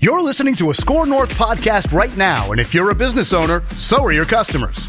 You're listening to a SKOR North podcast right now, and if you're a business owner, so are your customers.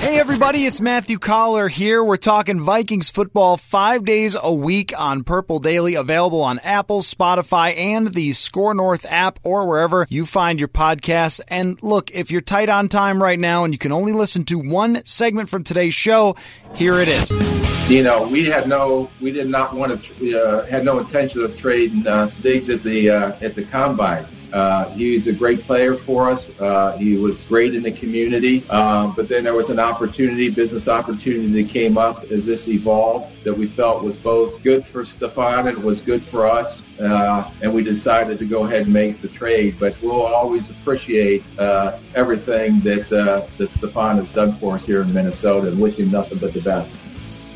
Hey everybody, it's Matthew Coller here. We're talking Vikings football five days a week on Purple Daily, available on Apple, Spotify, and the SKOR North app or wherever you find your podcasts. And look, if you're tight on time right now and you can only listen to one segment from today's show, here it is. You know, we had no, we did not want to, uh, had no intention of trading uh, Diggs at the uh, at the combine. Uh, he's a great player for us. Uh, he was great in the community. Um, but then there was an opportunity, business opportunity that came up as this evolved that we felt was both good for Stefon and was good for us. Uh, and we decided to go ahead and make the trade. But we'll always appreciate uh, everything that uh, that Stefon has done for us here in Minnesota and wish him nothing but the best.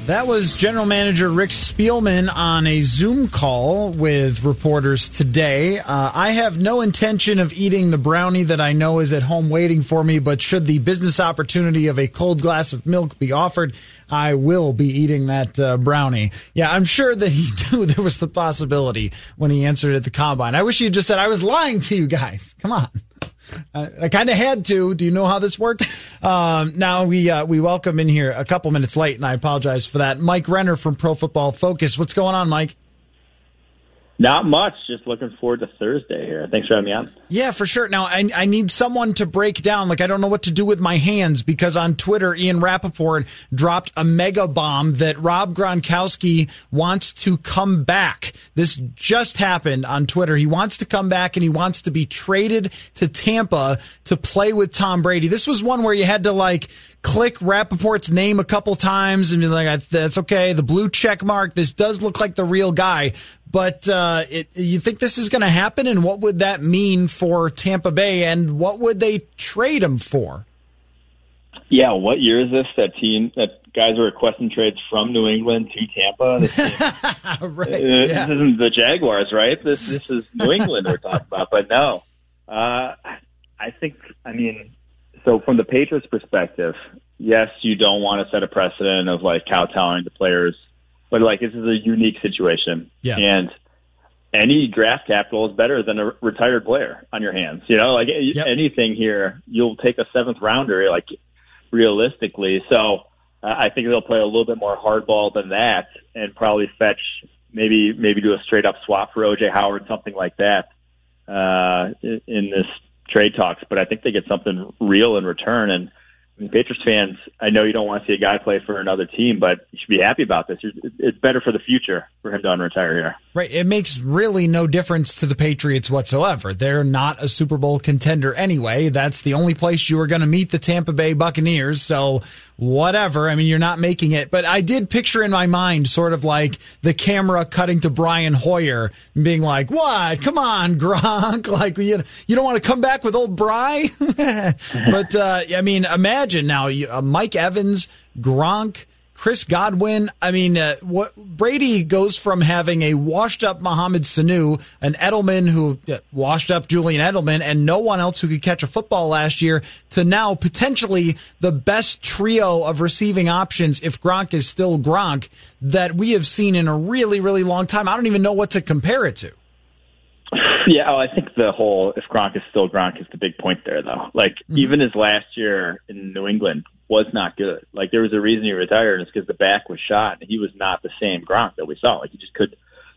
That was General Manager Rick Spielman on a Zoom call with reporters today. Uh, I have no intention of eating the brownie that I know is at home waiting for me, but should the business opportunity of a cold glass of milk be offered, I will be eating that uh, brownie. Yeah, I'm sure that he knew there was the possibility when he answered at the combine. I wish he had just said, I was lying to you guys. Come on. I, I kind of had to. Do you know how this works? Um, now we uh, we welcome in here a couple minutes late, and I apologize for that. Mike Renner from Pro Football Focus. What's going on, Mike? Not much. Just looking forward to Thursday here. Thanks for having me on. Yeah, for sure. Now, I, I need someone to break down. Like, I don't know what to do with my hands because on Twitter, Ian Rapoport dropped a mega bomb that Rob Gronkowski wants to come back. This just happened on Twitter. He wants to come back and he wants to be traded to Tampa to play with Tom Brady. This was one where you had to, like, click Rapoport's name a couple times and be like, that's okay. The blue check mark. This does look like the real guy. But uh, it, you think this is going to happen, and what would that mean for Tampa Bay, and what would they trade him for? Yeah, what year is this? That team that guys are requesting trades from New England to Tampa. This, right, uh, yeah. this isn't the Jaguars, right? This this is New England we're talking about. But no, uh, I think I mean, so from the Patriots' perspective, yes, you don't want to set a precedent of like kowtowing to players but like this is a unique situation. Yeah. And any draft capital is better than a retired player on your hands. You know, like Yep. anything here, you'll take a seventh rounder, like realistically. So uh, I think they'll play a little bit more hardball than that, and probably fetch maybe maybe do a straight up swap for OJ Howard, something like that, uh, in, in this trade talks. But I think they get something real in return, and Patriots fans, I know you don't want to see a guy play for another team, but you should be happy about this. It's better for the future for him to unretire here. Right. It makes really no difference to the Patriots whatsoever. They're not a Super Bowl contender anyway. That's the only place you are going to meet the Tampa Bay Buccaneers. So whatever. I mean, you're not making it, but I did picture in my mind sort of like the camera cutting to Brian Hoyer and being like, what? Come on, Gronk. Like, you, you don't want to come back with old Bry? but, uh, I mean, imagine now uh, Mike Evans, Gronk, Chris Godwin. I mean, uh, what Brady goes from having a washed up Mohamed Sanu, an Edelman who uh, washed up Julian Edelman, and no one else who could catch a football last year, to now potentially the best trio of receiving options if Gronk is still Gronk that we have seen in a really, really long time. I don't even know what to compare it to. Yeah, oh, I think the whole if Gronk is still Gronk is the big point there, though. Like even his last year in New England was not good. Like there was a reason he retired, and it's because the back was shot, and he was not the same Gronk that we saw. Like he just could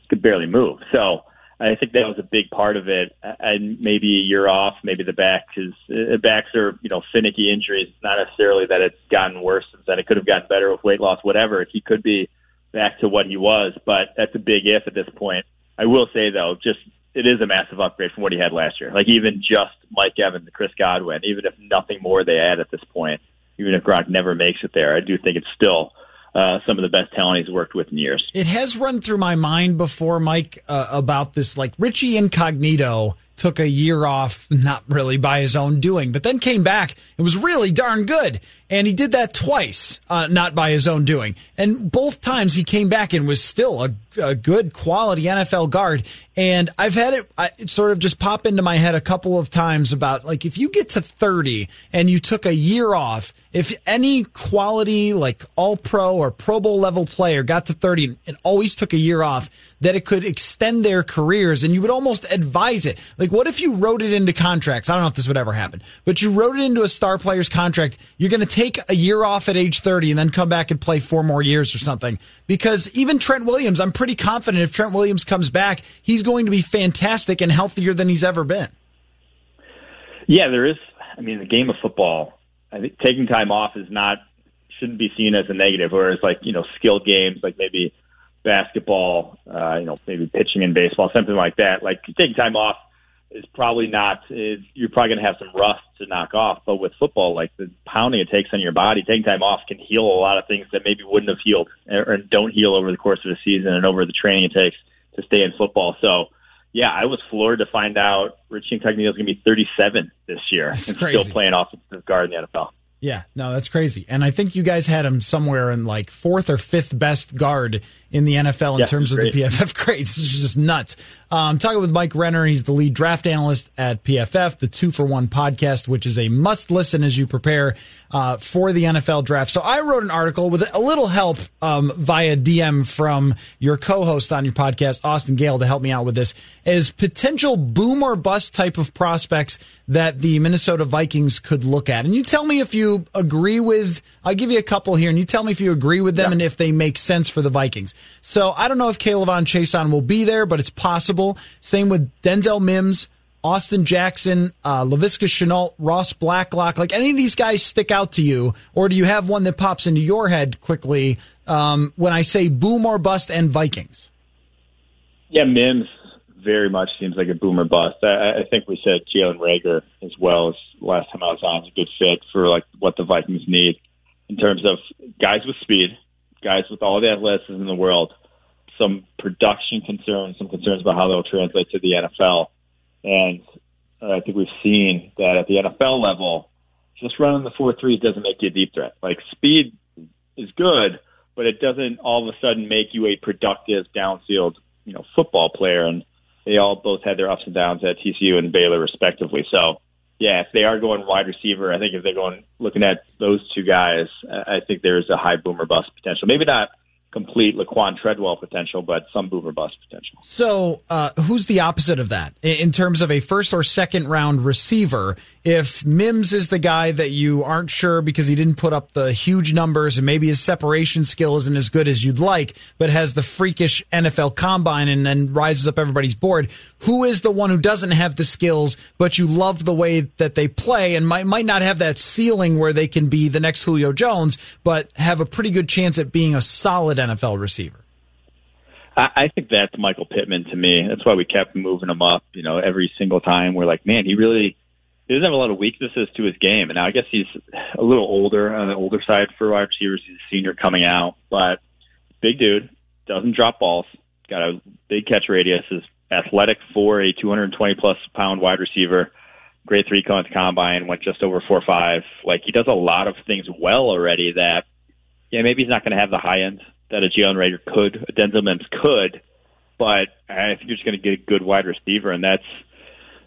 could barely move. So I think that was a big part of it. And maybe a year off, maybe the back is uh, backs are you know finicky injuries. It's not necessarily that it's gotten worse since then. It could have gotten better with weight loss, whatever. He could be back to what he was, but that's a big if at this point. I will say though, just it is a massive upgrade from what he had last year. Like even just Mike Evans, Chris Godwin, even if nothing more they add at this point, even if Gronk never makes it there, I do think it's still uh, some of the best talent he's worked with in years. It has run through my mind before, Mike, uh, about this. Like Richie Incognito took a year off, not really by his own doing, but then came back and was really darn good. And he did that twice, uh, not by his own doing. And both times he came back and was still a, a good quality NFL guard. And I've had it, I, it sort of just pop into my head a couple of times about like if you get to 30 and you took a year off, if any quality like all pro or Pro Bowl level player got to 30 and always took a year off, that it could extend their careers and you would almost advise it. Like what if you wrote it into contracts? I don't know if this would ever happen, but you wrote it into a star player's contract. You're going to take a year off at age 30 and then come back and play four more years or something. Because even Trent Williams, I'm pretty confident if Trent Williams comes back, he's going to be fantastic and healthier than he's ever been. Yeah, there is. I mean, the game of football, I think taking time off is not, shouldn't be seen as a negative, whereas like, you know, skill games, like maybe basketball, uh, you know, maybe pitching in baseball, something like that. Like taking time off is probably not. Is, you're probably going to have some rust to knock off. But with football, like the pounding it takes on your body, taking time off can heal a lot of things that maybe wouldn't have healed or don't heal over the course of the season and over the training it takes to stay in football. So. Yeah, I was floored to find out Richie Incognito is going to be 37 this year That's and crazy. still playing offensive guard in the NFL. Yeah, no, that's crazy. And I think you guys had him somewhere in like fourth or fifth best guard in the NFL in Yeah, terms of the PFF grades. This is just nuts. Um, talking with Mike Renner. He's the lead draft analyst at PFF, the two for one podcast, which is a must listen as you prepare uh, for the NFL draft. So I wrote an article with a little help um, via DM from your co-host on your podcast, Austin Gayle, to help me out with this. As potential boom or bust type of prospects that the Minnesota Vikings could look at. And you tell me if you agree with, I'll give you a couple here and you tell me if you agree with them and if they make sense for the Vikings. So I don't know if K'Lavon Chaisson will be there, but it's possible. Same with Denzel Mims, Austin Jackson, uh, Laviska Shenault, Ross Blacklock. Like any of these guys stick out to you, or do you have one that pops into your head quickly um, when I say boom or bust and Vikings? Yeah, Mims very much seems like a boomer bust. I, I think we said Jalen Reagor as well as last time I was on is a good fit for like what the Vikings need in terms of guys with speed, guys with all the athleticism in the world, some production concerns, some concerns about how they'll translate to the NFL. And uh, I think we've seen that at the NFL level, just running the four threes doesn't make you a deep threat. Like speed is good, but it doesn't all of a sudden make you a productive downfield, you know, football player. And they all both had their ups and downs at TCU and Baylor respectively. So yeah, if they are going wide receiver, I think if they're going looking at those two guys, I think there's a high boomer bust potential. Maybe not complete Laquan Treadwell potential, but some boomer bust potential. So, uh, who's the opposite of that in terms of a first or second round receiver? If Mims is the guy that you aren't sure because he didn't put up the huge numbers and maybe his separation skill isn't as good as you'd like, but has the freakish NFL combine and then rises up everybody's board, who is the one who doesn't have the skills, but you love the way that they play and might, might not have that ceiling where they can be the next Julio Jones, but have a pretty good chance at being a solid NFL receiver? I, think that's Michael Pittman to me. That's why we kept moving him up. You know, every single time we're like, man, he really he doesn't have a lot of weaknesses to his game. And now I guess he's a little older on the older side for wide receivers. He's a senior coming out, but big dude doesn't drop balls. Got a big catch radius. Is athletic for a 220 plus pound wide receiver. Grade three to combine. Went just over four five. Like he does a lot of things well already. That yeah, maybe he's not going to have the high end that a Jalen Reagor could, a Denzel Mims could, but I think you're just going to get a good wide receiver, and that's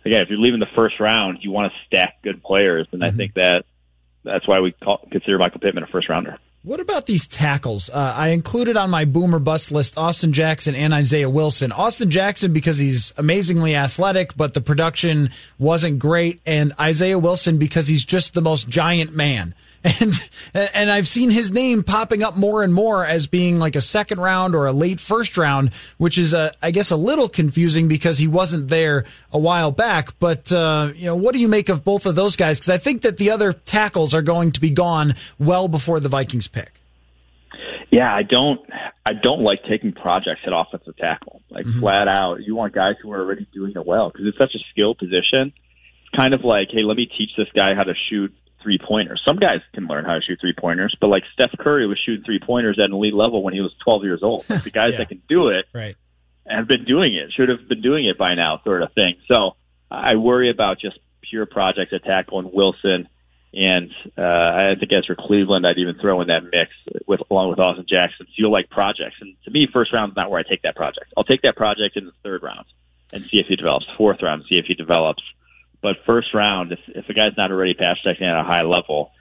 again, if you're leaving the first round, you want to stack good players, and I think that that's why we call, consider Michael Pittman a first rounder. What about these tackles? Uh, I included on my boomer bust list Austin Jackson and Isaiah Wilson. Austin Jackson because he's amazingly athletic, but the production wasn't great, and Isaiah Wilson because he's just the most giant man. And and I've seen his name popping up more and more as being like a second round or a late first round, which is a I guess a little confusing because he wasn't there a while back. But uh, you know, what do you make of both of those guys? Because I think that the other tackles are going to be gone well before the Vikings pick. Yeah, I don't. I don't like taking projects at offensive tackle, like mm-hmm. flat out. You want guys who are already doing it well because it's such a skill position. It's kind of like, hey, let me teach this guy how to shoot three pointers. Some guys can learn how to shoot three pointers, but like Steph Curry was shooting three pointers at an elite level when he was 12 years old. Like the guys yeah. that can do it right. have been doing it, should have been doing it by now, sort of thing. So I worry about just pure projects at tackle and Wilson and uh, I think Ezra Cleveland, I'd even throw in that mix with along with Austin Jackson. Feel like projects, and to me, first round is not where I take that project. I'll take that project in the third round and see if he develops. Fourth round, see if he develops. But first round, if if a guy's not already pass checking at a high level,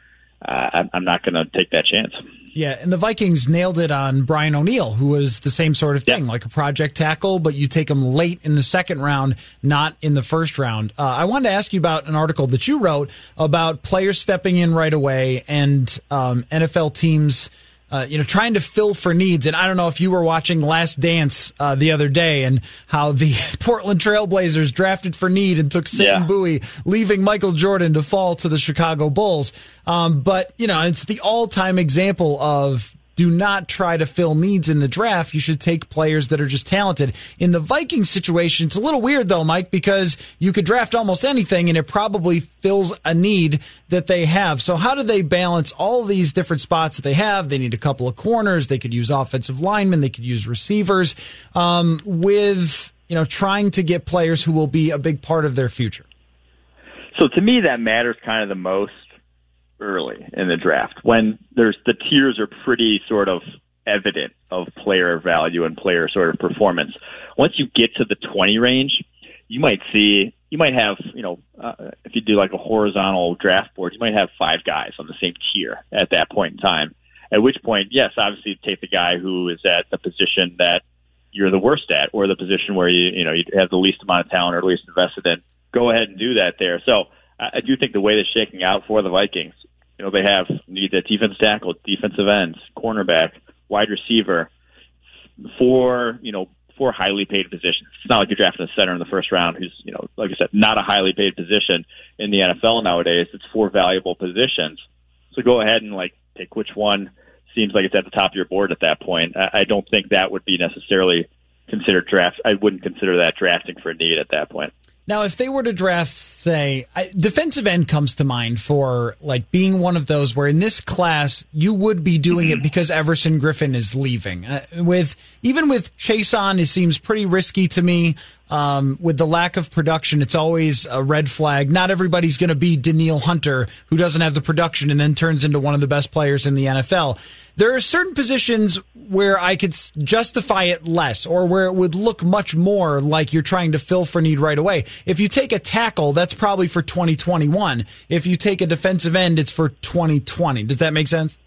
uh, I'm, I'm not going to take that chance. Yeah, and the Vikings nailed it on Brian O'Neill, who was the same sort of thing, like a project tackle, but you take him late in the second round, not in the first round. Uh, I wanted to ask you about an article that you wrote about players stepping in right away and um, NFL teams – uh, you know, trying to fill for needs. And I don't know if you were watching Last Dance uh, the other day and how the Portland Trailblazers drafted for need and took Sam yeah. Bowie, leaving Michael Jordan to fall to the Chicago Bulls. Um, but, you know, it's the all time example of do not try to fill needs in the draft. You should take players that are just talented. In the Vikings situation, it's a little weird though, Mike, because you could draft almost anything and it probably fills a need that they have. So how do they balance all these different spots that they have? They need a couple of corners. They could use offensive linemen. They could use receivers, um, with, you know, trying to get players who will be a big part of their future. So to me, that matters kind of the most early in the draft when there's the tiers are pretty sort of evident of player value and player sort of performance. Once you get to the 20 range, you might see you might have you know uh, if you do like a horizontal draft board, you might have five guys on the same tier at that point in time. At which point, yes, obviously take the guy who is at the position that you're the worst at, or the position where you you know you have the least amount of talent or least invested in. Go ahead and do that there. So I do think the way that's shaking out for the Vikings you know, they have need a defense tackle, defensive ends, cornerback, wide receiver, four, you know, four highly paid positions. It's not like you're drafting a center in the first round who's, you know, like I said, not a highly paid position in the NFL nowadays. It's four valuable positions. So go ahead and like pick which one seems like it's at the top of your board at that point. I, I don't think that would be necessarily considered draft. I wouldn't consider that drafting for a need at that point. Now, if they were to draft, say, I, defensive end comes to mind for like being one of those where in this class you would be doing it because Everson Griffen is leaving. Uh, with even with Chaisson, it seems pretty risky to me. Um, with the lack of production, it's always a red flag. Not everybody's going to be Danielle Hunter, who doesn't have the production and then turns into one of the best players in the NFL. There are certain positions where I could justify it less or where it would look much more like you're trying to fill for need right away. If you take a tackle, that's probably for 2021. If you take a defensive end, it's for 2020. Does that make sense?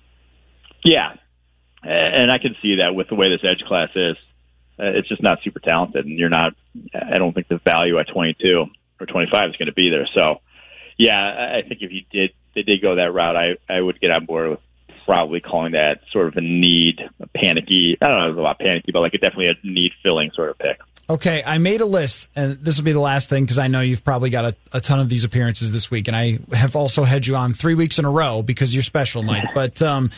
Yeah. And I can see that with the way this edge class is. Uh, it's just not super talented, and you're not. I don't think the value at 22 or 25 is going to be there. So, yeah, I think if you did they did go that route, I I would get on board with probably calling that sort of a need, a panicky. I don't know about panicky, but like a definitely a need filling sort of pick. Okay, I made a list, and this will be the last thing because I know you've probably got a, a, ton of these appearances this week, and I have also had you on three weeks in a row because you're special, Mike. but um,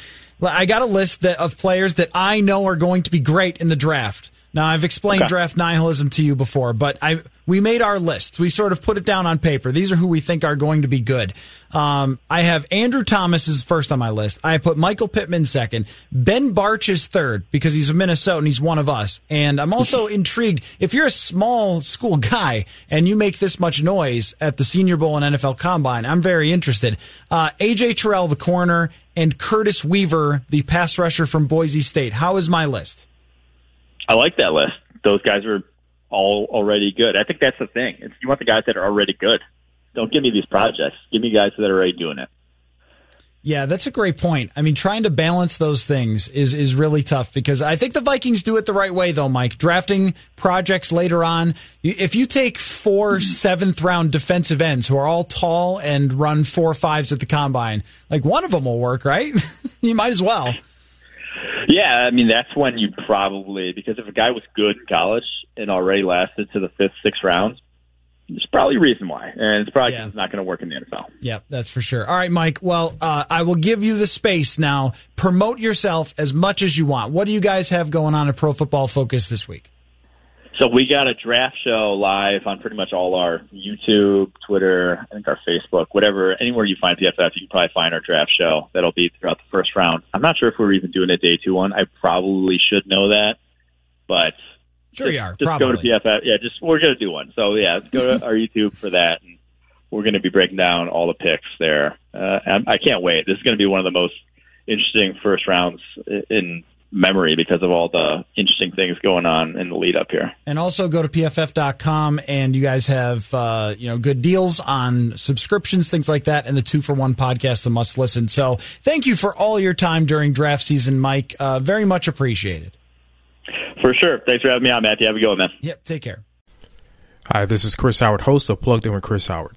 I got a list that, of players that I know are going to be great in the draft. Now I've explained okay. draft nihilism to you before, but I we made our lists. We sort of put it down on paper. These are who we think are going to be good. Um, I have Andrew Thomas is first on my list. I put Michael Pittman second. Ben Bartch is third because he's a Minnesotan. He's one of us. And I'm also intrigued. If you're a small school guy and you make this much noise at the Senior Bowl and NFL Combine, I'm very interested. Uh, AJ Terrell, the corner, and Curtis Weaver, the pass rusher from Boise State. How is my list? I like that list. Those guys are all already good. I think that's the thing. It's, you want the guys that are already good. Don't give me these projects. Give me guys that are already doing it. Yeah, that's a great point. I mean, trying to balance those things is is really tough because I think the Vikings do it the right way, though, Mike. Drafting projects later on. If you take four seventh round defensive ends who are all tall and run four fives at the combine, like one of them will work, right? you might as well. Yeah, I mean that's when you probably because if a guy was good in college and already lasted to the fifth, sixth rounds, there's probably a reason why, and it's probably yeah. not going to work in the NFL. Yeah, that's for sure. All right, Mike. Well, uh, I will give you the space now. Promote yourself as much as you want. What do you guys have going on at Pro Football Focus this week? So we got a draft show live on pretty much all our YouTube, Twitter, I think our Facebook, whatever, anywhere you find PFF, you can probably find our draft show. That'll be throughout the first round. I'm not sure if we're even doing a day two one. I probably should know that, but Sure, just, you are. Just Probably. go to PFF. Yeah, just we're gonna do one. So yeah, go to our YouTube for that, and we're gonna be breaking down all the picks there. Uh, I can't wait. This is gonna be one of the most interesting first rounds in memory because of all the interesting things going on in the lead up here. And also go to pff.com and you guys have uh, you know good deals on subscriptions, things like that, and the two for one podcast, the must listen. So thank you for all your time during draft season, Mike. Uh, very much appreciated. For sure. Thanks for having me on, Matthew. Have a good one, man. Yep. Take care. Hi, this is Chris Howard, host of Plugged In with Chris Howard.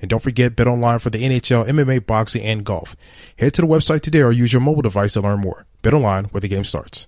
And don't forget bet online for the NHL, MMA, boxing, and golf. Head to the website today or use your mobile device to learn more. Bet online, where the game starts.